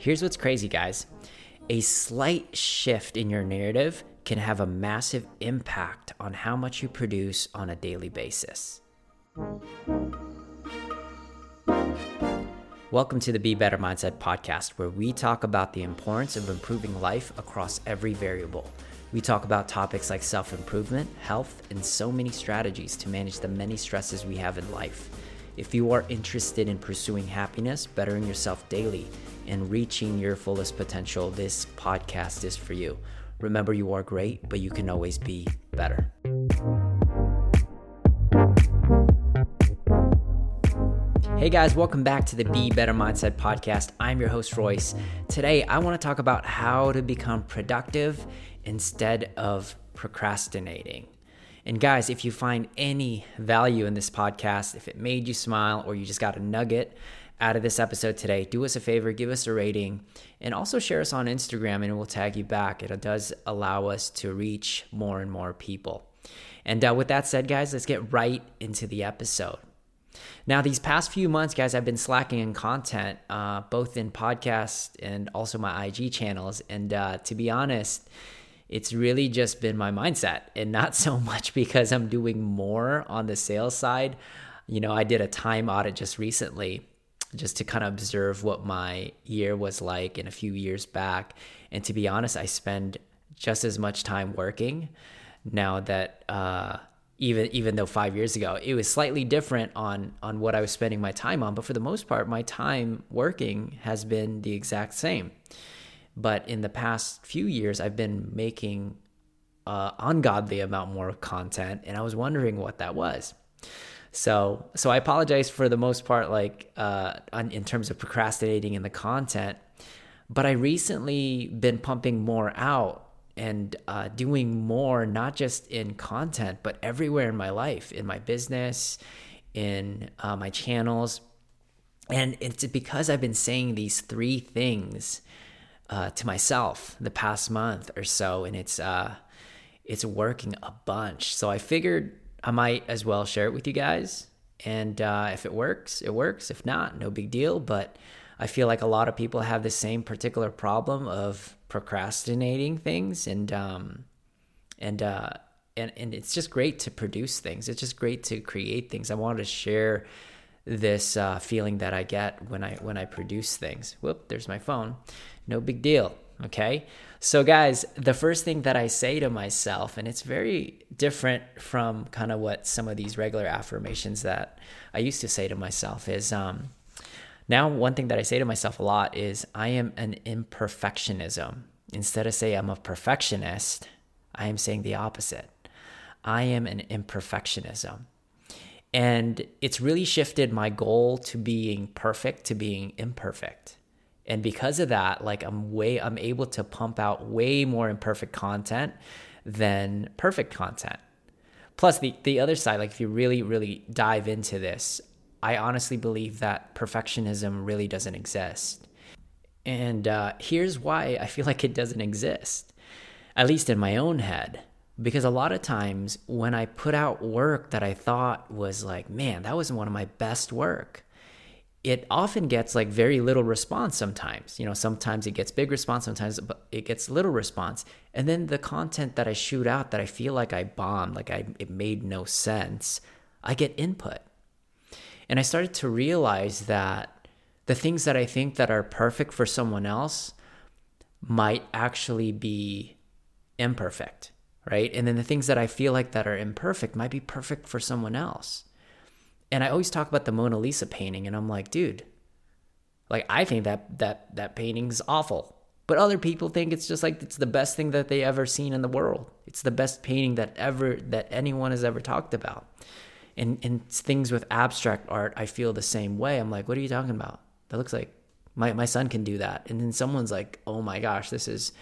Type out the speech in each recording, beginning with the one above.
Here's what's crazy, guys a slight shift in your narrative can have a massive impact on how much you produce on a daily basis. Welcome to the Be Better Mindset podcast, where we talk about the importance of improving life across every variable. We talk about topics like self improvement, health, and so many strategies to manage the many stresses we have in life. If you are interested in pursuing happiness, bettering yourself daily, and reaching your fullest potential, this podcast is for you. Remember, you are great, but you can always be better. Hey guys, welcome back to the Be Better Mindset podcast. I'm your host, Royce. Today, I want to talk about how to become productive instead of procrastinating. And guys, if you find any value in this podcast, if it made you smile or you just got a nugget out of this episode today, do us a favor, give us a rating, and also share us on Instagram and we'll tag you back. It does allow us to reach more and more people. And uh, with that said, guys, let's get right into the episode. Now, these past few months, guys, I've been slacking in content, uh, both in podcast and also my IG channels. And uh, to be honest, it's really just been my mindset and not so much because I'm doing more on the sales side. You know, I did a time audit just recently just to kind of observe what my year was like in a few years back. And to be honest, I spend just as much time working now that uh, even even though five years ago it was slightly different on on what I was spending my time on, but for the most part, my time working has been the exact same. But in the past few years, I've been making uh, ungodly amount more content, and I was wondering what that was. So, so I apologize for the most part, like uh, on, in terms of procrastinating in the content. But I recently been pumping more out and uh, doing more, not just in content, but everywhere in my life, in my business, in uh, my channels. And it's because I've been saying these three things uh, to myself the past month or so, and it's uh, it's working a bunch. So I figured I might as well share it with you guys. And uh, if it works, it works. If not, no big deal. But I feel like a lot of people have the same particular problem of procrastinating things, and um, and uh, and and it's just great to produce things. It's just great to create things. I wanted to share this uh, feeling that I get when I when I produce things. Whoop, there's my phone. No big deal. Okay. So, guys, the first thing that I say to myself, and it's very different from kind of what some of these regular affirmations that I used to say to myself, is um, now one thing that I say to myself a lot is I am an imperfectionism. Instead of say I'm a perfectionist, I am saying the opposite. I am an imperfectionism. And it's really shifted my goal to being perfect to being imperfect. And because of that, like I'm way I'm able to pump out way more imperfect content than perfect content. Plus the the other side, like if you really really dive into this, I honestly believe that perfectionism really doesn't exist. And uh, here's why I feel like it doesn't exist, at least in my own head. Because a lot of times when I put out work that I thought was like, man, that was one of my best work, it often gets like very little response sometimes. You know, sometimes it gets big response, sometimes it gets little response. And then the content that I shoot out that I feel like I bombed, like I it made no sense, I get input. And I started to realize that the things that I think that are perfect for someone else might actually be imperfect, right? And then the things that I feel like that are imperfect might be perfect for someone else. And I always talk about the Mona Lisa painting, and I'm like, dude, like I think that that that painting's awful. But other people think it's just like it's the best thing that they ever seen in the world. It's the best painting that ever that anyone has ever talked about. And and things with abstract art, I feel the same way. I'm like, what are you talking about? That looks like my my son can do that. And then someone's like, oh my gosh, this is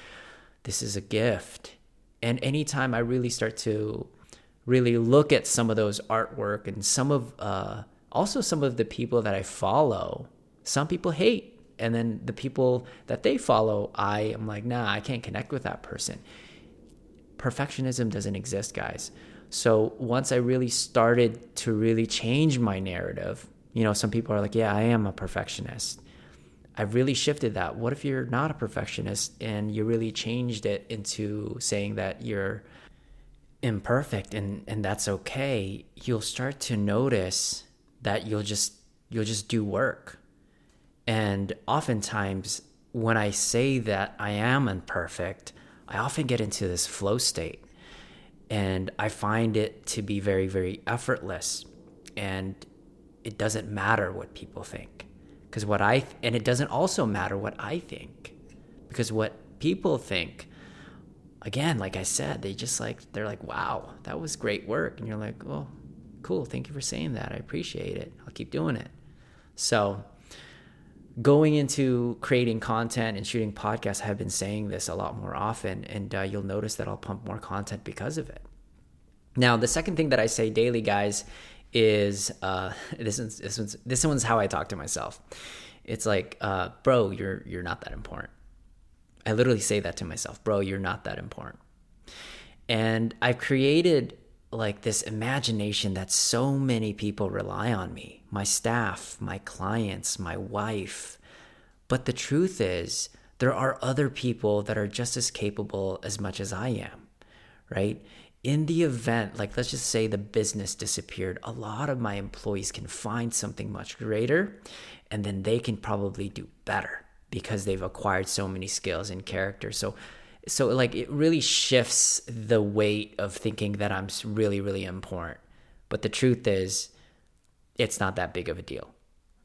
this is a gift. And anytime I really start to really look at some of those artwork and some of uh, also some of the people that I follow. Some people hate, and then the people that they follow, I am like, nah, I can't connect with that person. Perfectionism doesn't exist, guys. So once I really started to really change my narrative, you know, some people are like, yeah, I am a perfectionist. I've really shifted that. What if you're not a perfectionist and you really changed it into saying that you're imperfect and and that's okay. You'll start to notice that you'll just you'll just do work. And oftentimes when I say that I am imperfect, I often get into this flow state. And I find it to be very, very effortless. And it doesn't matter what people think. Because what I, and it doesn't also matter what I think. Because what people think, again, like I said, they just like, they're like, wow, that was great work. And you're like, oh, cool. Thank you for saying that. I appreciate it. I'll keep doing it. So, going into creating content and shooting podcasts, I have been saying this a lot more often, and uh, you'll notice that I'll pump more content because of it. Now, the second thing that I say daily, guys, is uh, this one's this one's this one's how I talk to myself. It's like, uh, bro, you're you're not that important. I literally say that to myself, bro, you're not that important. And I've created like this imagination that so many people rely on me my staff, my clients, my wife. But the truth is, there are other people that are just as capable as much as I am, right? In the event, like let's just say the business disappeared, a lot of my employees can find something much greater and then they can probably do better because they've acquired so many skills and character. So so like it really shifts the weight of thinking that I'm really really important. But the truth is it's not that big of a deal.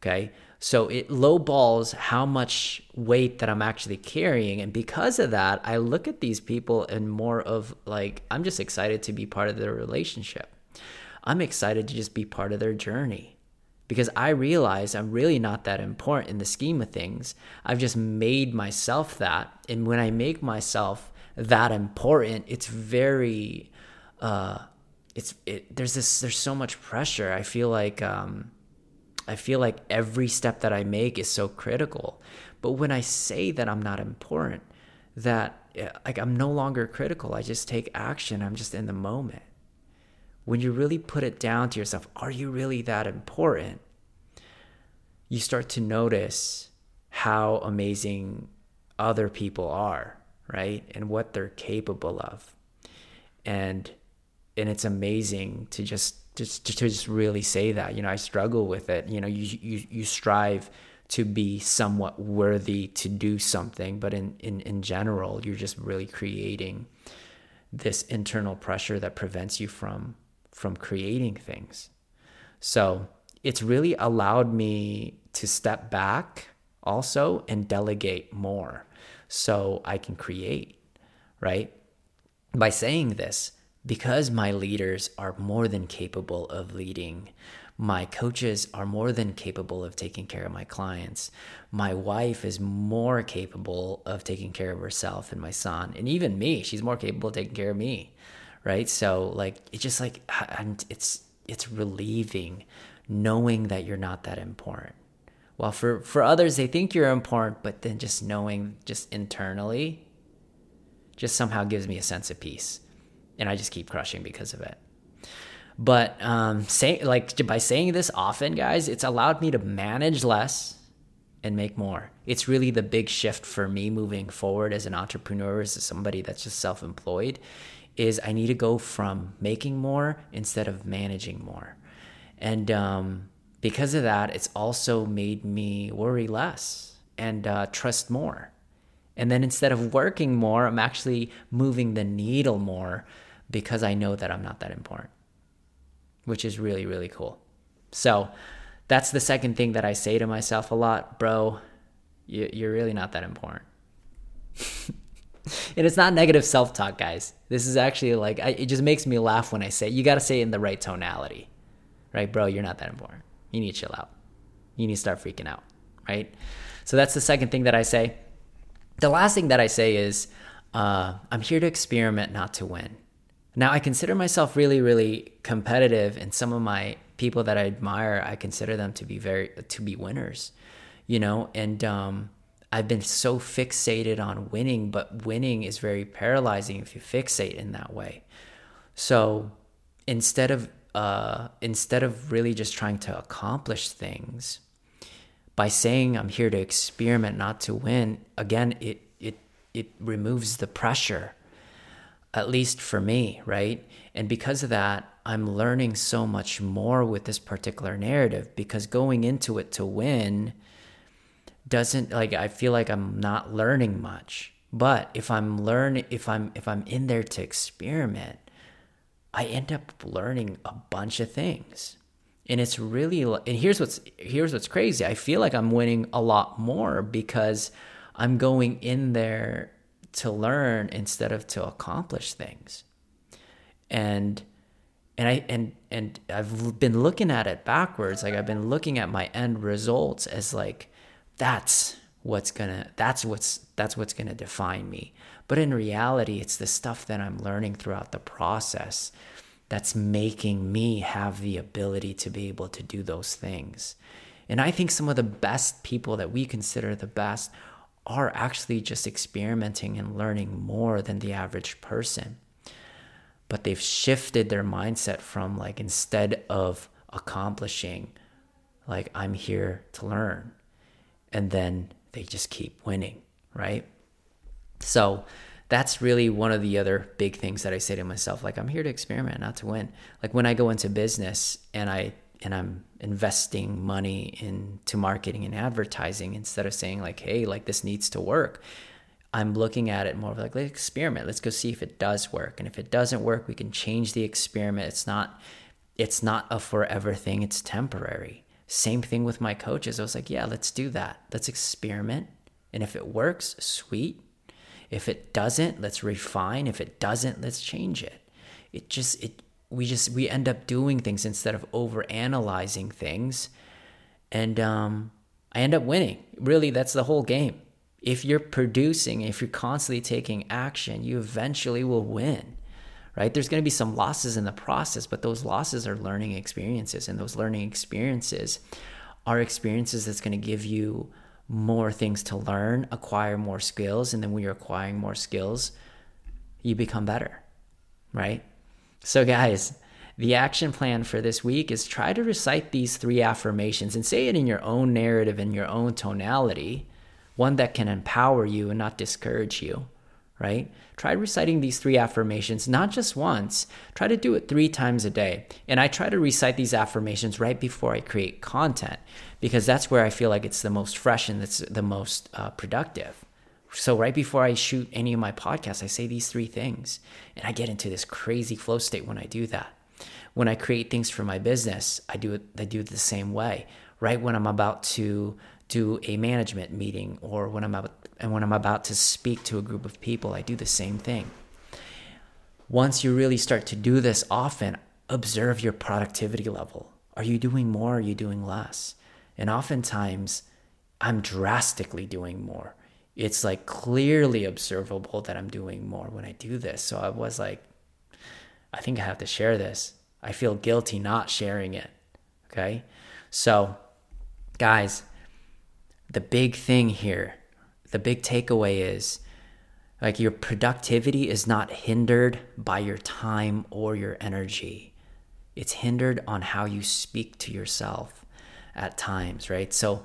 Okay? So it lowballs how much weight that I'm actually carrying and because of that, I look at these people and more of like I'm just excited to be part of their relationship. I'm excited to just be part of their journey because I realize I'm really not that important in the scheme of things. I've just made myself that. And when I make myself that important, it's very, uh, it's, it, there's this, there's so much pressure. I feel like, um, I feel like every step that I make is so critical. But when I say that I'm not important, that like I'm no longer critical, I just take action, I'm just in the moment when you really put it down to yourself, are you really that important? You start to notice how amazing other people are, right? And what they're capable of. And and it's amazing to just just to just really say that. You know, I struggle with it. You know, you you you strive to be somewhat worthy to do something, but in in in general, you're just really creating this internal pressure that prevents you from from creating things. So it's really allowed me to step back also and delegate more so I can create, right? By saying this, because my leaders are more than capable of leading, my coaches are more than capable of taking care of my clients. My wife is more capable of taking care of herself and my son, and even me, she's more capable of taking care of me right? So like it's just like and it's it's relieving knowing that you're not that important. Well, for for others they think you're important, but then just knowing just internally just somehow gives me a sense of peace. And I just keep crushing because of it. But um say like by saying this often, guys, it's allowed me to manage less and make more. It's really the big shift for me moving forward as an entrepreneur, as somebody that's just self employed, is I need to go from making more instead of managing more. And um, because of that, it's also made me worry less and uh, trust more. And then instead of working more, I'm actually moving the needle more because I know that I'm not that important, which is really, really cool. So that's the second thing that I say to myself a lot, bro. You're really not that important. and it's not negative self talk, guys. This is actually like, I, it just makes me laugh when I say it. You got to say it in the right tonality, right, bro? You're not that important. You need to chill out. You need to start freaking out, right? So that's the second thing that I say. The last thing that I say is, uh, I'm here to experiment, not to win. Now, I consider myself really, really competitive, and some of my people that I admire, I consider them to be very to be winners, you know, and um, I've been so fixated on winning, but winning is very paralyzing if you fixate in that way. So instead of uh, instead of really just trying to accomplish things, by saying I'm here to experiment, not to win, again, it it it removes the pressure, at least for me, right? And because of that, I'm learning so much more with this particular narrative because going into it to win doesn't like I feel like I'm not learning much. But if I'm learning if I'm if I'm in there to experiment, I end up learning a bunch of things. And it's really and here's what's here's what's crazy. I feel like I'm winning a lot more because I'm going in there to learn instead of to accomplish things. And and I and and I've been looking at it backwards. Like I've been looking at my end results as like that's what's gonna that's what's that's what's gonna define me. But in reality, it's the stuff that I'm learning throughout the process that's making me have the ability to be able to do those things. And I think some of the best people that we consider the best are actually just experimenting and learning more than the average person but they've shifted their mindset from like instead of accomplishing like i'm here to learn and then they just keep winning right so that's really one of the other big things that i say to myself like i'm here to experiment not to win like when i go into business and i and i'm investing money into marketing and advertising instead of saying like hey like this needs to work I'm looking at it more like, let's experiment. Let's go see if it does work. And if it doesn't work, we can change the experiment. It's not, it's not a forever thing. It's temporary. Same thing with my coaches. I was like, yeah, let's do that. Let's experiment. And if it works, sweet. If it doesn't, let's refine. If it doesn't, let's change it. It just, it, we just, we end up doing things instead of over analyzing things. And, um, I end up winning. Really, that's the whole game if you're producing, if you're constantly taking action, you eventually will win, right? There's going to be some losses in the process, but those losses are learning experiences. And those learning experiences are experiences that's going to give you more things to learn, acquire more skills. And then when you're acquiring more skills, you become better, right? So, guys, the action plan for this week is try to recite these three affirmations and say it in your own narrative, in your own tonality one that can empower you and not discourage you, right? Try reciting these three affirmations, not just once. Try to do it three times a day. And I try to recite these affirmations right before I create content because that's where I feel like it's the most fresh and it's the most uh, productive. So, right before I shoot any of my podcasts, I say these three things and I get into this crazy flow state when I do that. When I create things for my business, I do it, I do it the same way. Right when I'm about to do a management meeting or when I'm about, and when I'm about to speak to a group of people, I do the same thing. Once you really start to do this often, observe your productivity level. Are you doing more? Or are you doing less? And oftentimes, I'm drastically doing more. It's like clearly observable that I'm doing more when I do this. So I was like, I think I have to share this. I feel guilty not sharing it. Okay. So, guys, the big thing here, the big takeaway is like your productivity is not hindered by your time or your energy. It's hindered on how you speak to yourself at times, right? So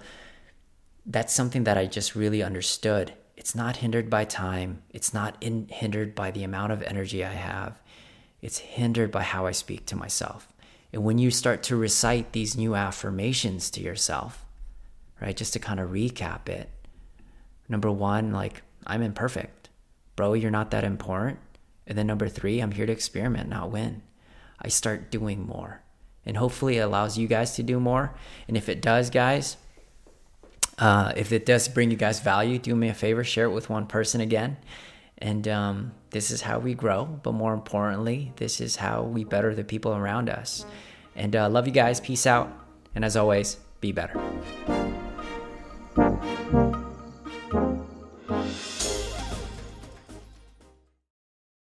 that's something that I just really understood. It's not hindered by time, it's not in, hindered by the amount of energy I have. It's hindered by how I speak to myself. And when you start to recite these new affirmations to yourself, right? Just to kind of recap it. Number one, like, I'm imperfect. Bro, you're not that important. And then number three, I'm here to experiment, not win. I start doing more. And hopefully it allows you guys to do more. And if it does, guys, uh, if it does bring you guys value, do me a favor, share it with one person again. And um, this is how we grow. But more importantly, this is how we better the people around us. And uh, love you guys. Peace out. And as always, be better.